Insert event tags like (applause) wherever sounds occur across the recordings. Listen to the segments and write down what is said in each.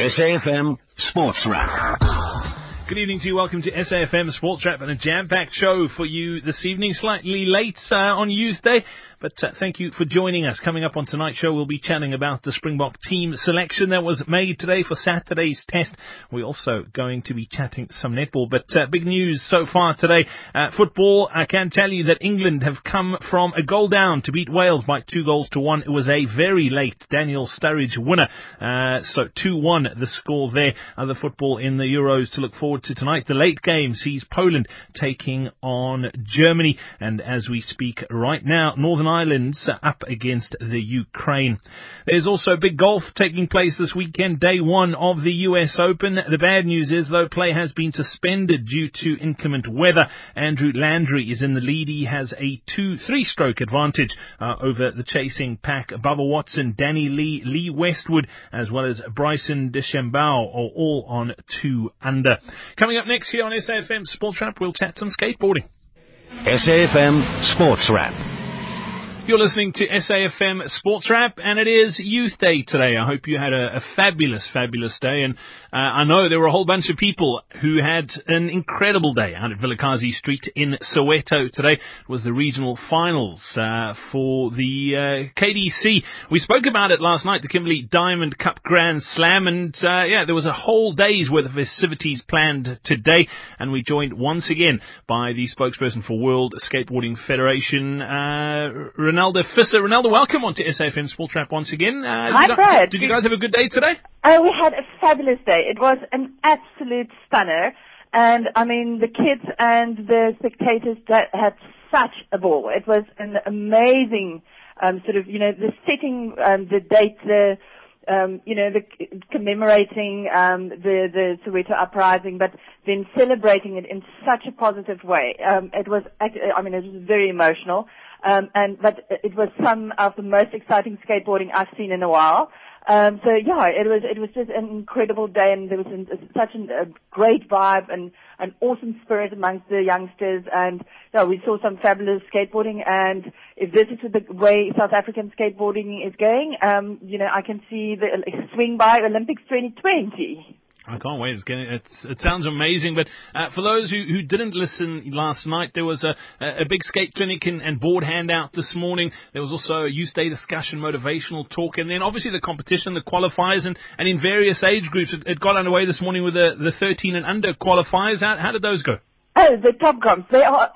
SAFM Sports Wrap. Good evening to you. Welcome to SAFM Sports Wrap and a jam-packed show for you this evening. Slightly late uh, on Youth Day, but uh, thank you for joining us. Coming up on tonight's show, we'll be chatting about the Springbok team selection that was made today for Saturday's test. We're also going to be chatting some netball, but uh, big news so far today. Uh, football, I can tell you that England have come from a goal down to beat Wales by two goals to one. It was a very late Daniel Sturridge winner. Uh, so 2-1 the score there. Other football in the Euros to look forward to tonight. The late game sees Poland taking on Germany. And as we speak right now, Northern Ireland's up against the Ukraine. There's also big golf taking place this weekend, day one of the US Open. The bad news is, though, play has been suspended due to inclement weather. Andrew Landry is in the lead. He has a two, three stroke advantage uh, over the chasing pack. Bubba Watson, Danny Lee, Lee Westwood, as well as Bryson DeChambeau are all on two under. Coming up next here on SAFM Sports Wrap, we'll chat some skateboarding. SAFM Sports Wrap. You're listening to SAFM Sports Wrap, and it is Youth Day today. I hope you had a, a fabulous, fabulous day, and uh, I know there were a whole bunch of people who had an incredible day out at Vilakazi Street in Soweto today. It was the regional finals uh, for the uh, KDC. We spoke about it last night, the Kimberley Diamond Cup Grand Slam, and uh, yeah, there was a whole day's worth of festivities planned today, and we joined once again by the spokesperson for World Skateboarding Federation, uh, Ronaldo Fisser. Ronaldo, welcome onto SAFM Sports Wrap once again. Uh, Hi, did, Brad. did you guys have a good day today? Oh, we had a fabulous day. It was an absolute stunner. And I mean, the kids and the spectators that had such a ball. It was an amazing, um, sort of, you know, the setting, um, the date, the, um, you know, the commemorating um, the the Soweto uprising, but then celebrating it in such a positive way. Um, it was, act- I mean, it was very emotional, um, and but it was some of the most exciting skateboarding I've seen in a while. Um, so yeah, it was it was just an incredible day, and there was an, such an, a great vibe and an awesome spirit amongst the youngsters. And yeah, we saw some fabulous skateboarding. And if this is the way South African skateboarding is going, um, you know, I can see the swing by Olympics 2020. I can't wait. It's getting, it's, it sounds amazing. But uh, for those who, who didn't listen last night, there was a, a big skate clinic and, and board handout this morning. There was also a youth day discussion, motivational talk, and then obviously the competition, the qualifiers, and, and in various age groups. It, it got underway this morning with the, the 13 and under qualifiers. How, how did those go? Oh, the Top Guns. They are,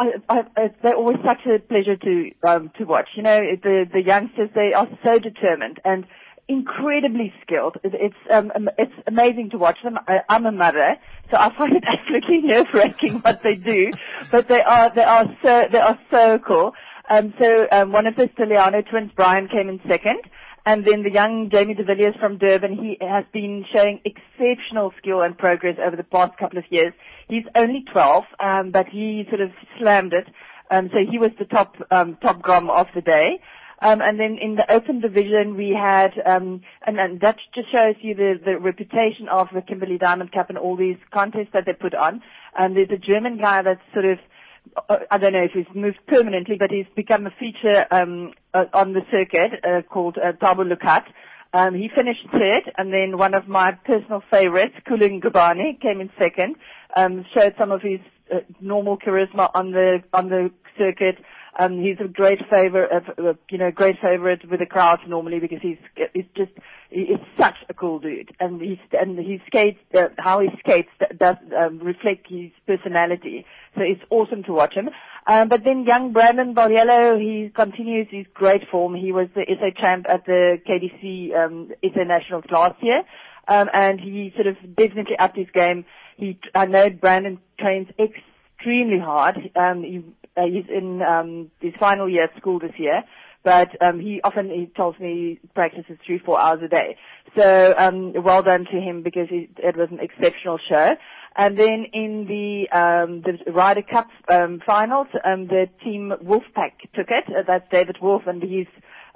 they're always such a pleasure to, um, to watch. You know, the, the youngsters, they are so determined and incredibly skilled. It's, um, it's amazing to watch them. I, I'm a mother, so I find it (laughs) absolutely nerve-wracking what they do, but they are, they are so, they are so cool. Um, so, um, one of the Stiliano twins, Brian, came in second. And then the young Jamie de Villiers from Durban, he has been showing exceptional skill and progress over the past couple of years. He's only 12, um, but he sort of slammed it. Um, so he was the top, um, top grom of the day. Um, and then in the open division, we had, um, and, and that just shows you the, reputation of the Kimberley Diamond Cup and all these contests that they put on. Um, there's a German guy that's sort of, uh, I don't know if he's moved permanently, but he's become a feature uh, on the circuit uh, called Tabo Lukat. He finished third, and then one of my personal favorites, Kulin Gubani, came in second. Showed some of his normal charisma on the on the circuit. Um, he's a great favorite, uh, you know, great favorite with the crowds normally because he's he's just he's such a cool dude, and he's and he skates uh, how he skates does um, reflect his personality. So it's awesome to watch him. Um, but then young Brandon Valjalo, he continues his great form. He was the SA champ at the KDC um, SA Nationals last year, um, and he sort of definitely upped his game. He, I know Brandon trains extremely hard. Um, he, uh, he's in um, his final year at school this year, but um, he often he tells me he practices three four hours a day. So um, well done to him because he, it was an exceptional show. And then in the um, the Ryder Cup um, finals, um, the team Wolfpack took it. Uh, that's David Wolf and his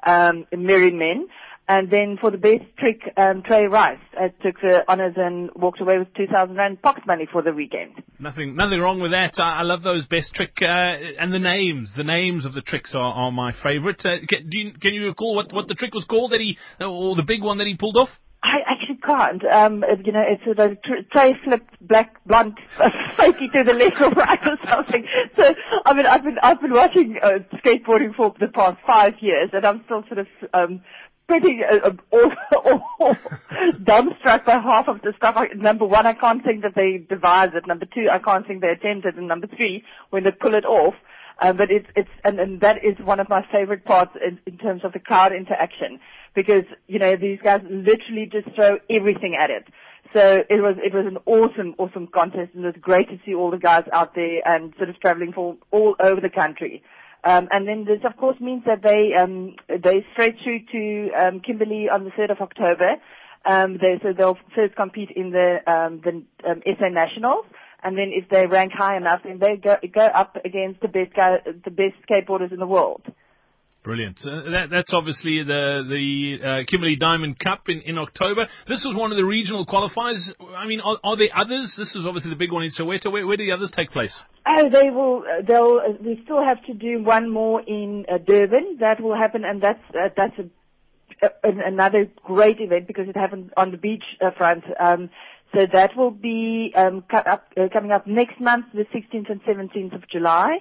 um, Merry Men. And then for the best trick, um, Trey Rice uh, took the honours and walked away with 2,000 rand pocket money for the weekend. Nothing, nothing wrong with that. I, I love those best trick uh, and the names. The names of the tricks are, are my favourite. Uh, can, do you, can you recall what, what the trick was called that he, or the big one that he pulled off? I actually can't. Um, you know, it's sort of tr- tray flip, black, blunt, (laughs) slightly to the left or right or something. So, I mean, I've been, I've been watching uh, skateboarding for the past five years and I'm still sort of, um, pretty uh, uh, (laughs) all, dumbstruck by half of the stuff. I, number one, I can't think that they devised it. Number two, I can't think they attempted. And number three, when they pull it off, um, but it's it's and, and that is one of my favorite parts in, in terms of the crowd interaction because you know these guys literally just throw everything at it. So it was it was an awesome awesome contest and it was great to see all the guys out there and sort of traveling for all over the country. Um, and then this of course means that they um, they straight through to um, Kimberley on the 3rd of October. Um, they, so they'll first compete in the um, the um, SA Nationals, and then if they rank high enough, then they go go up against the best guy, the best skateboarders in the world. Brilliant. Uh, that, that's obviously the the uh, Kimberley Diamond Cup in, in October. This was one of the regional qualifiers. I mean, are, are there others? This is obviously the big one in Soweto. Where, where do the others take place? Oh, they will. uh, They'll. Uh, we still have to do one more in uh, Durban. That will happen, and that's uh, that's a, a, another great event because it happened on the beach uh, front. Um, so that will be um, up, coming up next month, the 16th and 17th of July.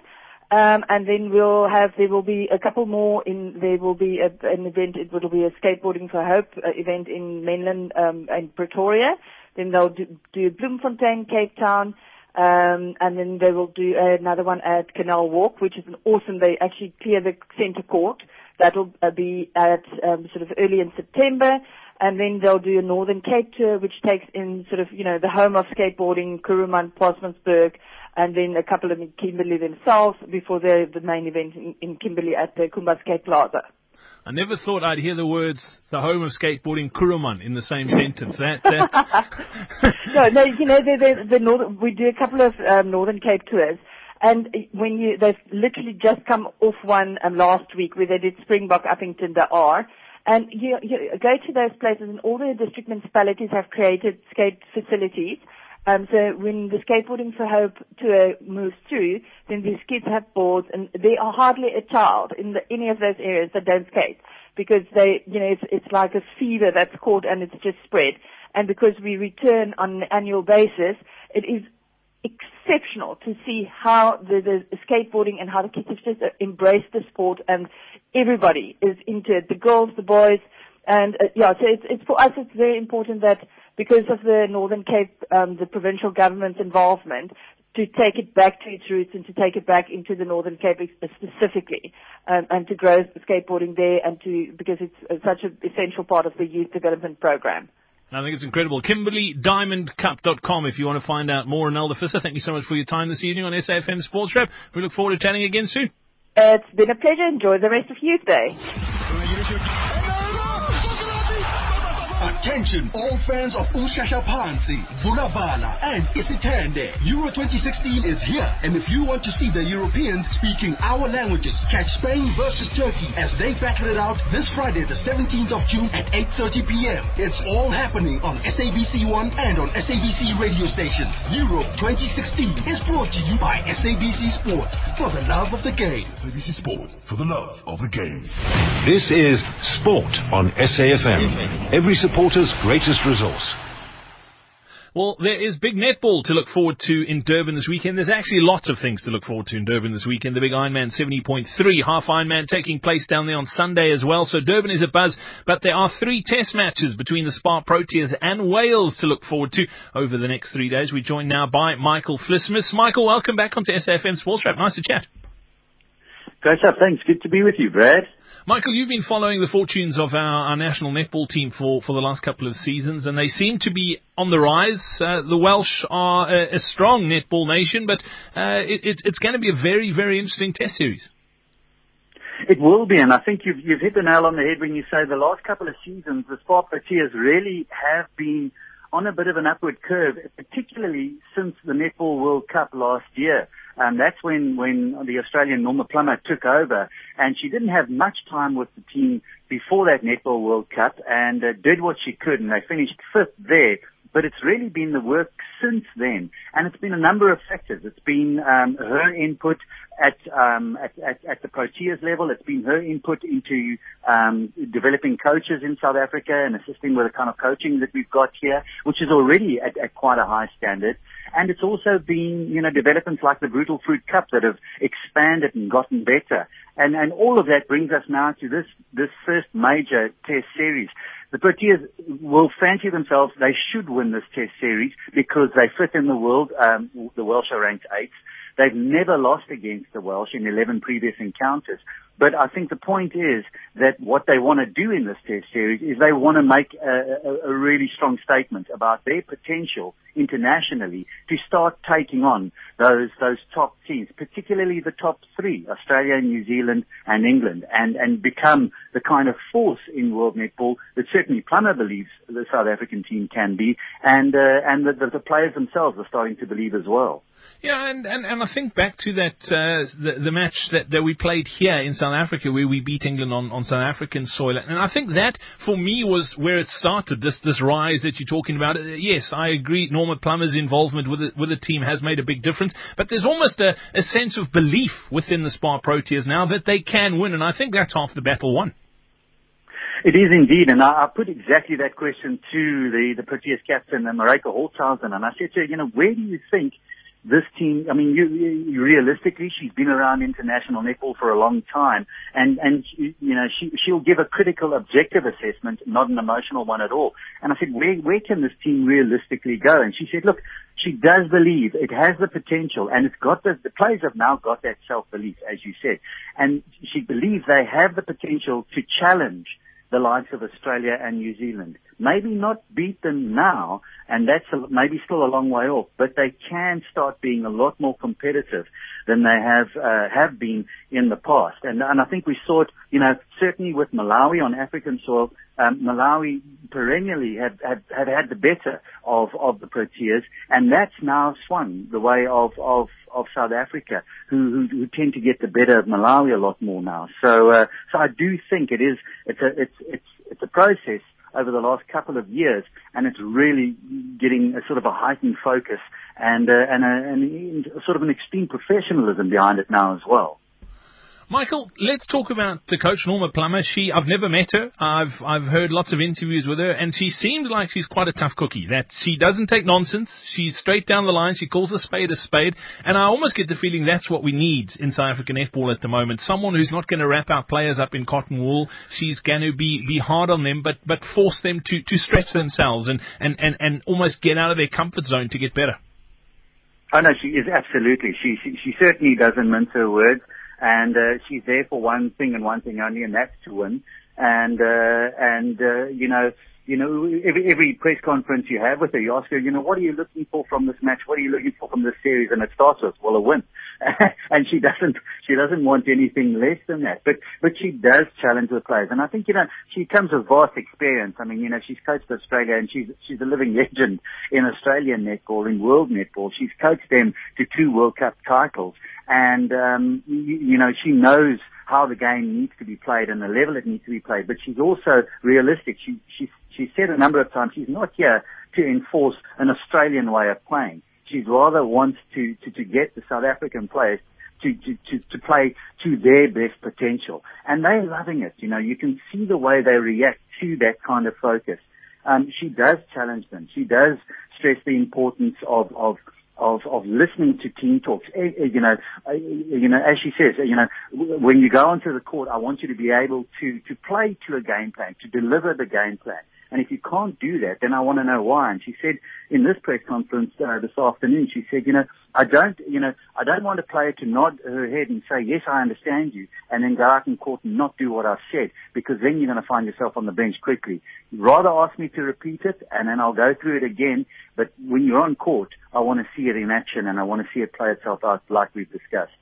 Um, and then we'll have, there will be a couple more in, there will be a, an event, it will be a skateboarding for hope uh, event in mainland, um, and Pretoria. Then they'll do, do Bloemfontein, Cape Town, um, and then they will do another one at Canal Walk, which is an awesome, they actually clear the center court. That'll uh, be at, um, sort of early in September. And then they'll do a Northern Cape tour, which takes in sort of, you know, the home of skateboarding, Kuruman, Postmasburg, and then a couple of in Kimberley themselves before the, the main event in, in Kimberley at the Kumba Skate Plaza. I never thought I'd hear the words "the home of skateboarding, Kuruman" in the same sentence. That, that (laughs) no, no, you know, the, the, the northern, we do a couple of um, Northern Cape tours. And when you, they've literally just come off one um, last week where they did Springbok, Upington, the R. And you, you go to those places and all the district municipalities have created skate facilities. Um, so when the Skateboarding for Hope tour moves through, then these kids have boards and there are hardly a child in the, any of those areas that don't skate because they, you know, it's, it's like a fever that's caught and it's just spread. And because we return on an annual basis, it is exceptional to see how the, the skateboarding and how the kids have just embraced the sport and everybody is into it. The girls, the boys, and uh, yeah, so it's, it's for us. It's very important that because of the Northern Cape, um, the provincial government's involvement, to take it back to its roots and to take it back into the Northern Cape specifically, um, and to grow skateboarding there, and to because it's uh, such an essential part of the youth development program. I think it's incredible. KimberleyDiamondCup.com if you want to find out more. And Elder Fisser, thank you so much for your time this evening on SAFM Sports Wrap. We look forward to chatting again soon. It's been a pleasure. Enjoy the rest of Youth Day. Attention, all fans of Ushasha Pansi, Vulabala, and Isitende. Euro 2016 is here, and if you want to see the Europeans speaking our languages, catch Spain versus Turkey as they battle it out this Friday, the 17th of June at 8:30 p.m. It's all happening on SABC One and on SABC radio stations. Euro 2016 is brought to you by SABC Sport for the love of the game. SABC Sport for the love of the game. This is Sport on SAFM. Every supporter's greatest resource. Well, there is big netball to look forward to in Durban this weekend. There's actually lots of things to look forward to in Durban this weekend. The big Ironman 70.3 half Ironman taking place down there on Sunday as well. So Durban is a buzz, but there are three test matches between the Spar Proteas and Wales to look forward to over the next three days. We're joined now by Michael Vlismas. Michael, welcome back onto SAFM Sports Wrap. Nice to chat. Great stuff. Thanks. Good to be with you, Brad. Michael, you've been following the fortunes of our, our national netball team for, for the last couple of seasons, and they seem to be on the rise. Uh, the Welsh are a, a strong netball nation, but uh, it, it, it's going to be a very, very interesting test series. It will be, and I think you've, you've hit the nail on the head when you say the last couple of seasons, the Spar Proteas really have been on a bit of an upward curve, particularly since the Netball World Cup last year. Um, that's when, when the Australian Norma Plummer took over, and she didn't have much time with the team before that Netball World Cup, and uh, did what she could, and they finished fifth there. But it's really been the work since then, and it's been a number of factors. It's been um, her input at, um, at, at, at the Proteas level. It's been her input into um, developing coaches in South Africa and assisting with the kind of coaching that we've got here, which is already at, at quite a high standard. And it's also been, you know, developments like the Brutal Fruit Cup that have expanded and gotten better. And, and all of that brings us now to this, this first major test series. The Proteas will fancy themselves, they should win this test series because they fit in the world, um, the Welsh are ranked eighth. They've never lost against the Welsh in 11 previous encounters. But I think the point is that what they want to do in this test series is they want to make a, a, a, really strong statement about their potential internationally to start taking on those those top teams, particularly the top three, Australia, New Zealand, and England, and and become the kind of force in world netball that certainly Plummer believes the South African team can be, and uh, and the, the, the players themselves are starting to believe as well. Yeah, and, and, and I think back to that uh, the, the match that, that we played here in South Africa where we beat England on, on South African soil, and I think that for me was where it started. This this rise that you're talking about. Uh, yes, I agree. Norma Plummer's involvement with the, with the team has made a big difference, but there's almost a, a sense of belief within the Spar Proteas now that they can win, and I think that's half the battle won. It is indeed, and I, I put exactly that question to the the Proteas captain, Maryka Holtzhausen, and I said to her, you know, where do you think this team, I mean, you, you, realistically, she's been around international netball for a long time, and and you know she she'll give a critical, objective assessment, not an emotional one at all. And I said, where where can this team realistically go? And she said, look, she does believe it has the potential, and it's got the the players have now got that self belief, as you said, and she believes they have the potential to challenge the likes of Australia and New Zealand. Maybe not beat them now, and that's a, maybe still a long way off, but they can start being a lot more competitive than they have uh, have been in the past. And and I think we saw it, you know, certainly with Malawi on African soil. Um, Malawi perennially have, have have had the better of of the Proteas, and that's now swung the way of of of South Africa, who, who who tend to get the better of Malawi a lot more now. So uh, so I do think it is it's a it's it's it's a process over the last couple of years, and it's really getting a sort of a heightened focus and uh, and, a, and sort of an extreme professionalism behind it now as well. Michael, let's talk about the coach Norma Plummer. She, I've never met her. I've I've heard lots of interviews with her, and she seems like she's quite a tough cookie. That she doesn't take nonsense. She's straight down the line. She calls a spade a spade, and I almost get the feeling that's what we need in South African netball at the moment. Someone who's not going to wrap our players up in cotton wool. She's going to be be hard on them, but but force them to to stretch themselves and and and and almost get out of their comfort zone to get better. Oh no, she is absolutely. She she, she certainly doesn't mince her words and uh, she's there for one thing and one thing only, and that's to win. And uh, and uh, you know, you know, every every press conference you have with her, you ask her, you know, what are you looking for from this match? What are you looking for from this series? And it starts with, well, a win. (laughs) and she doesn't she doesn't want anything less than that. But but she does challenge the players, and I think you know she comes with vast experience. I mean, you know, she's coached Australia, and she's she's a living (laughs) legend in Australian netball, in world netball. She's coached them to two World Cup titles and um, you, you know she knows how the game needs to be played and the level it needs to be played. But she's also realistic. She she she said a number of times she's not here to enforce an Australian way of playing. She rather wants to, to, to get the South African players to, to, to, to play to their best potential. And they're loving it. You know, you can see the way they react to that kind of focus. Um, she does challenge them. She does stress the importance of, of of of listening to team talks. Eh, eh, you know, eh, you know, as she says, you know, when you go onto the court, I want you to be able to to play to a game plan, to deliver the game plan. And if you can't do that, then I want to know why. And she said in this press conference uh, this afternoon, she said, you know, I don't, you know, I don't want a player to nod her head and say, yes, I understand you, and then go out in court and not do what I've said, because then you're going to find yourself on the bench quickly. Rather ask me to repeat it, and then I'll go through it again. But when you're on court, I want to see it in action, and I want to see it play itself out like we've discussed.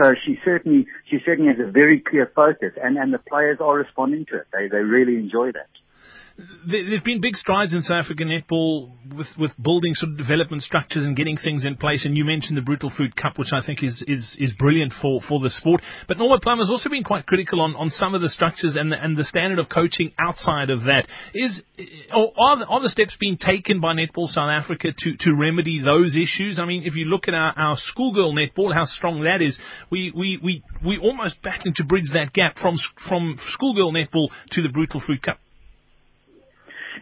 So she certainly, she certainly has a very clear focus, and, and the players are responding to it. They, they really enjoy that. There, there've been big strides in South African netball with, with building sort of development structures and getting things in place. And you mentioned the Brutal Fruit Cup, which I think is, is, is brilliant for, for the sport. But Norma Plum has also been quite critical on, on some of the structures and the, and the standard of coaching outside of that. Is or are the, are the steps being taken by Netball South Africa to, to remedy those issues? I mean, if you look at our, our schoolgirl netball, how strong that is, we, we, we, we almost battling to bridge that gap from from schoolgirl netball to the Brutal Fruit Cup.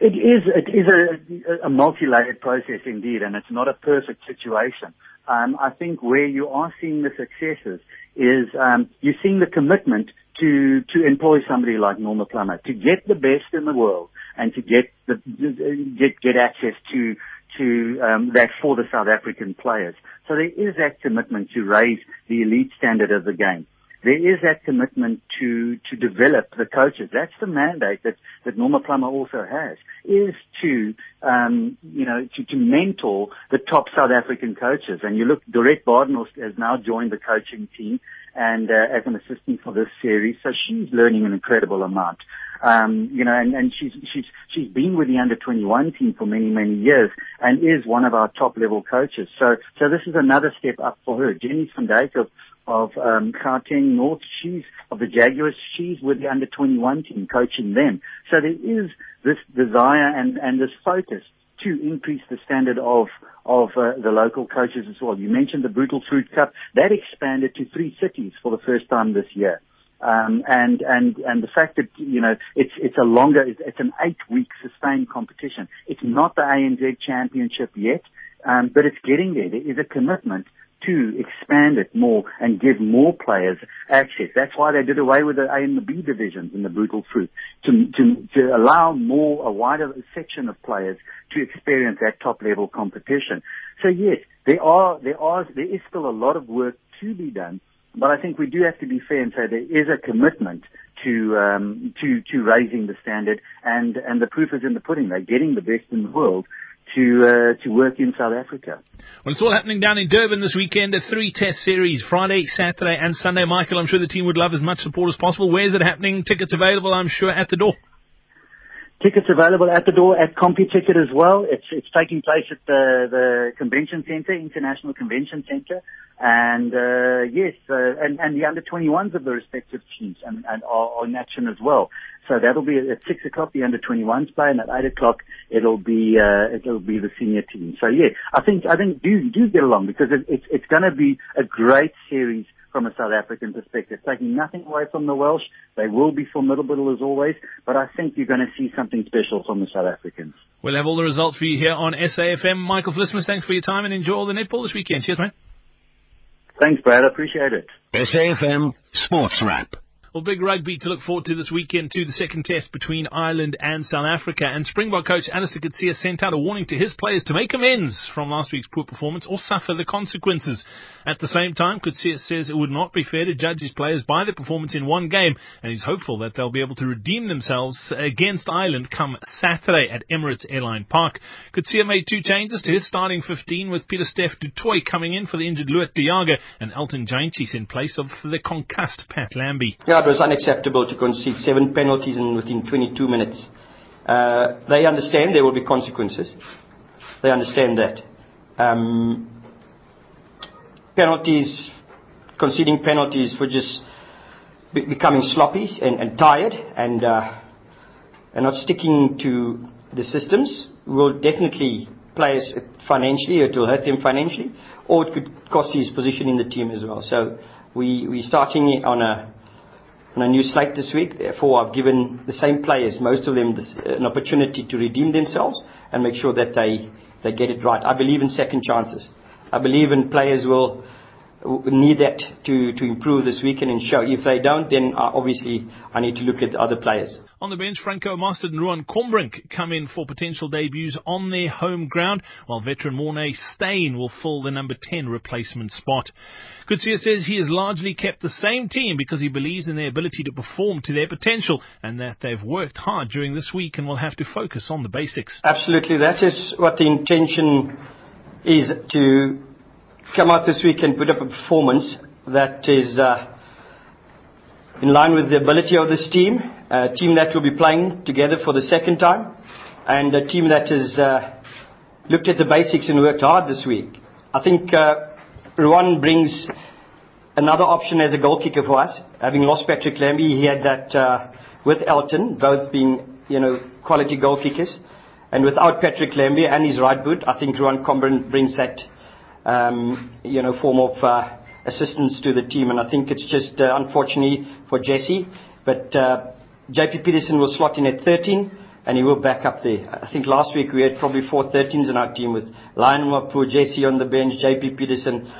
It is it is a, a multi-layered process indeed, and it's not a perfect situation. Um, I think where you are seeing the successes is um, you're seeing the commitment to to employ somebody like Norma Plummer to get the best in the world and to get the get get access to to um, that for the South African players. So there is that commitment to raise the elite standard of the game there is that commitment to, to develop the coaches. That's the mandate that, that Norma Plummer also has, is to, um, you know, to, to mentor the top South African coaches. And you look, Dorette Badenhorst has now joined the coaching team and uh, as an assistant for this series, so she's learning an incredible amount. Um, you know, and, and she's she's she's been with the under 21 team for many many years and is one of our top level coaches. So so this is another step up for her. Jenny van Dyk of of um, Gauteng North. She's of the Jaguars. She's with the under 21 team, coaching them. So there is this desire and and this focus to increase the standard of of uh, the local coaches as well. You mentioned the Brutal Fruit Cup that expanded to three cities for the first time this year. Um, and and and the fact that you know it's it's a longer it's, an eight week sustained competition. It's not the ANZ Championship yet, um, but it's getting there. There is a commitment to expand it more and give more players access. That's why they did away with the A and the B divisions in the brutal fruit to, to, to allow more, a wider section of players to experience that top level competition. So yes, there are, there are, there is still a lot of work to be done, but I think we do have to be fair and say there is a commitment to um, to to raising the standard, and and the proof is in the pudding. They're getting the best in the world, to uh, to work in South Africa. Well, it's all happening down in Durban this weekend. A three-test series, Friday, Saturday, and Sunday. Michael, I'm sure the team would love as much support as possible. Where is it happening? Tickets available, I'm sure, at the door. Tickets available at the door at CompuTicket as well. It's it's taking place at the the convention center, International Convention Center, and uh, yes, uh, and and the under 21s of the respective teams and, and are, are in action as well. So that'll be at six o'clock the under 21s play, and at eight o'clock it'll be uh, it'll be the senior team. So yeah, I think I think do do get along because it, it's it's going to be a great series from a South African perspective. Taking nothing away from the Welsh, they will be formidable as always, but I think you're going to see something special from the South Africans. We'll have all the results for you here on SAFM. Michael Vlismas, thanks for your time and enjoy all the netball this weekend. Cheers, mate. Thanks, Brad. I appreciate it. SAFM Sports Wrap. Well, big rugby to look forward to this weekend too. The second test between Ireland and South Africa. And Springbok coach Allister Coetzee sent out a warning to his players to make amends from last week's poor performance or suffer the consequences. At the same time, Coetzee says it would not be fair to judge his players by their performance in one game, and he's hopeful that they'll be able to redeem themselves against Ireland come Saturday at Emirates Airline Park. Coetzee made two changes to his starting 15 with Pieter-Steph du Toit coming in for the injured Lood de Jager and Elton Jantjies in place of the concussed Pat Lambie. Yeah it was unacceptable to concede seven penalties in within 22 minutes. Uh, they understand there will be consequences. They understand that. Um, penalties, conceding penalties for just be- becoming sloppy and, and tired and, uh, and not sticking to the systems will definitely play us financially, it will hurt them financially, or it could cost his position in the team as well. So we, we're starting on a on a new slate this week. Therefore, I've given the same players, most of them, this, an opportunity to redeem themselves and make sure that they, they get it right. I believe in second chances. I believe in players will need that to, to improve this weekend and show. If they don't, then uh, obviously I need to look at other players. On the bench, Franco Mostert and Ruan Combrink come in for potential debuts on their home ground, while veteran Morné Steyn will fill the number 10 replacement spot. Coetzee says he has largely kept the same team because he believes in their ability to perform to their potential and that they've worked hard during this week and will have to focus on the basics. Absolutely. That is what the intention is to come out this week and put up a performance that is uh, in line with the ability of this team, a team that will be playing together for the second time, and a team that has uh, looked at the basics and worked hard this week. I think uh, Ruan brings another option as a goal kicker for us. Having lost Patrick Lambie, he had that uh, with Elton, both being you know quality goal kickers. And without Patrick Lambie and his right boot, I think Ruan Combrink brings that um, you know form of uh, assistance to the team. And I think it's just uh, unfortunately for Jesse, but uh, JP Pietersen will slot in at 13 and he will back up there. I think last week we had probably four 13s in our team with Lionel Mapoe, Jesse on the bench, JP Pietersen,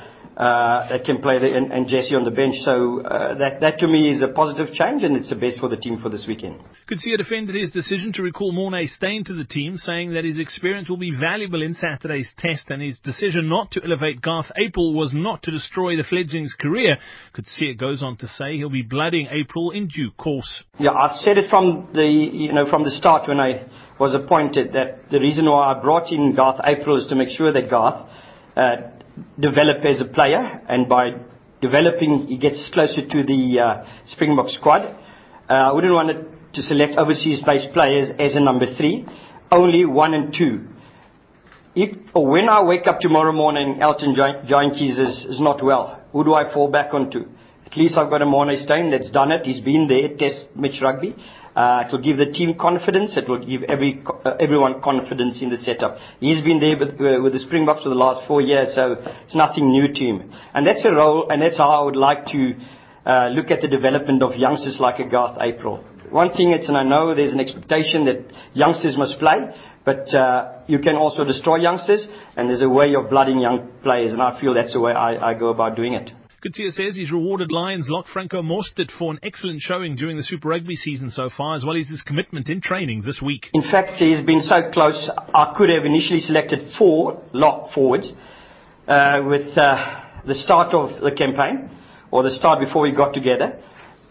that can play the, and, Jesse on the bench. So uh, that, that to me is a positive change, and it's the best for the team for this weekend. Coetzee defended his decision to recall Morné Steyn to the team, saying that his experience will be valuable in Saturday's test, and his decision not to elevate Garth April was not to destroy the fledgling's career. Coetzee goes on to say he'll be blooding April in due course. Yeah, I said it from the you know from the start when I was appointed that the reason why I brought in Garth April is to make sure that Garth uh, develop as a player, and by developing, he gets closer to the uh, Springbok squad. Uh, I wouldn't want to select overseas-based players as a number three, only one and two. If, when I wake up tomorrow morning, Elton Jantjies is, is not well, who do I fall back onto? At least I've got a Morné Steyn that's done it. He's been there, test match rugby. Uh, it will give the team confidence. It will give every, uh, everyone confidence in the setup. He's been there with, uh, with the Springboks for the last four years, so it's nothing new to him. And that's a role, and that's how I would like to uh, look at the development of youngsters like a Garth April. One thing it's, and I know there's an expectation that youngsters must play, but uh, you can also destroy youngsters, and there's a way of blooding young players, and I feel that's the way I, I go about doing it. Coetzee says he's rewarded Lions lock Franco Mostert for an excellent showing during the Super Rugby season so far, as well as his commitment in training this week. In fact, he's been so close. I could have initially selected four lock forwards uh, with uh, the start of the campaign, or the start before we got together.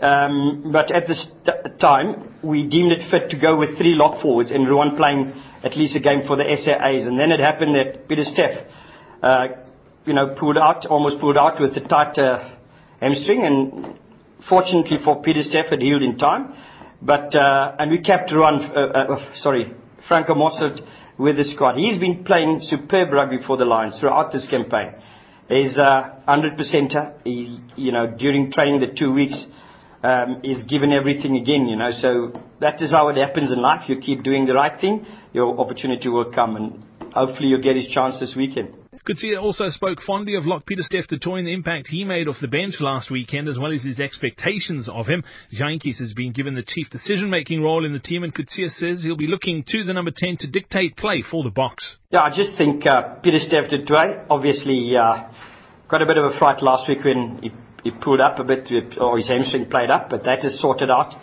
Um, but at this time, we deemed it fit to go with three lock forwards and Ruan playing at least a game for the SAAs. And then it happened that Pieter-Steph uh, you know, pulled out, almost pulled out with a tight uh, hamstring, and fortunately for Pieter-Steph, it healed in time. But uh, and we kept Ruan, uh, uh, sorry, Franco Mostert with the squad. He's been playing superb rugby for the Lions throughout this campaign. He's a hundred percenter. He, you know, during training the two weeks, um, he's given everything again. You know, so that is how it happens in life. You keep doing the right thing, your opportunity will come, and hopefully you'll get his chance this weekend. Coetzee also spoke fondly of Lock Pieter-Steph du and the impact he made off the bench last weekend, as well as his expectations of him. Jantjies has been given the chief decision-making role in the team, and Coetzee says he'll be looking to the number 10 to dictate play for the box. Yeah, I just think uh, Pieter-Steph du obviously uh, got a bit of a fright last week when he, he pulled up a bit, or his hamstring played up, but that is sorted out.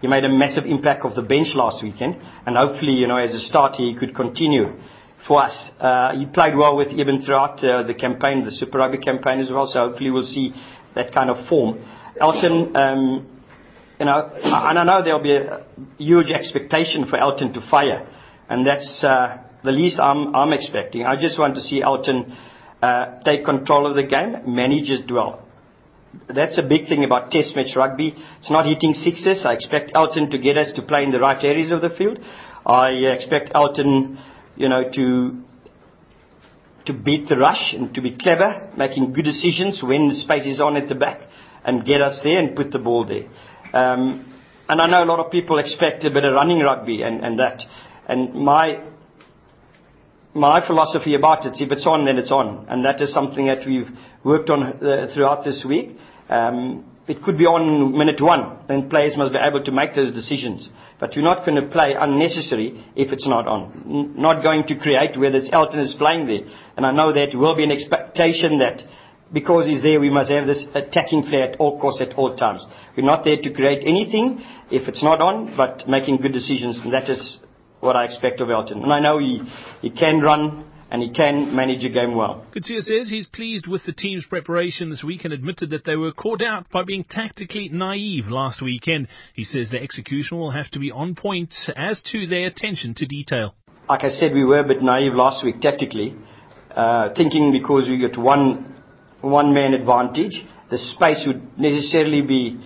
He made a massive impact off the bench last weekend, and hopefully, you know, as a starter, he could continue for us. Uh, he played well with Eben throughout uh, the campaign, the Super Rugby campaign as well, so hopefully we'll see that kind of form. Elton, um, you know, and I know there'll be a huge expectation for Elton to fire, and that's uh, the least I'm, expecting. I just want to see Elton uh, take control of the game, manage it well. That's a big thing about Test match rugby. It's not hitting sixes. I expect Elton to get us to play in the right areas of the field. I expect Elton you know, to to beat the rush and to be clever, making good decisions when the space is on at the back, and get us there and put the ball there. Um, and I know a lot of people expect a bit of running rugby and, and that. And my my philosophy about it, if it's on, then it's on, and that is something that we've worked on uh, throughout this week. Um, it could be on minute one, and players must be able to make those decisions. But you're not going to play unnecessary if it's not on. not going to create whether it's Elton is playing there. And I know that will be an expectation that because he's there, we must have this attacking play at all costs, at all times. We're not there to create anything if it's not on, but making good decisions. And that is what I expect of Elton. And I know he, he can run and he can manage a game well. Says he's pleased with the team's preparation this week and admitted that they were caught out by being tactically naive last weekend. He says their execution will have to be on point as to their attention to detail. Like I said, we were a bit naive last week tactically, uh, thinking because we got one one man advantage, the space would necessarily be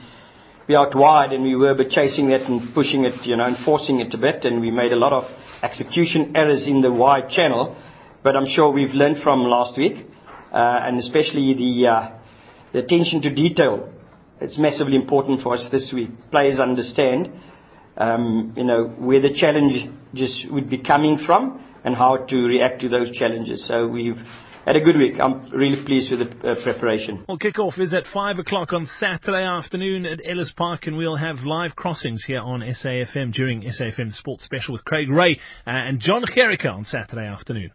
be out wide, and we were but chasing that and pushing it, you know, and forcing it a bit, and we made a lot of execution errors in the wide channel. But I'm sure we've learned from last week, uh, and especially the, uh, the attention to detail. It's massively important for us this week. Players understand, um, you know, where the challenges would be coming from and how to react to those challenges. So we've had a good week. I'm really pleased with the uh, preparation. Well, kickoff is at 5 o'clock on Saturday afternoon at Ellis Park, and we'll have live crossings here on SAFM during SAFM Sports Special with Craig Ray uh, and John Jericho on Saturday afternoon.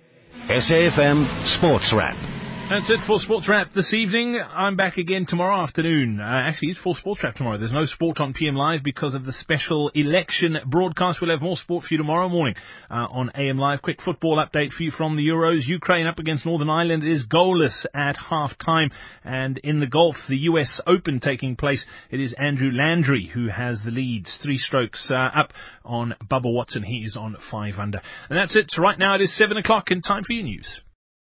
SAFM Sports Wrap. That's it for Sports Wrap this evening. I'm back again tomorrow afternoon. Uh, actually, it's for Sports Wrap tomorrow. There's no sport on PM Live because of the special election broadcast. We'll have more sport for you tomorrow morning uh, on AM Live. Quick football update for you from the Euros. Ukraine up against Northern Ireland is goalless at half time. And in the golf, the US Open taking place, it is Andrew Landry who has the leads. Three strokes uh, up on Bubba Watson. He is on five under. And that's it. Right now it is seven o'clock and time for your news.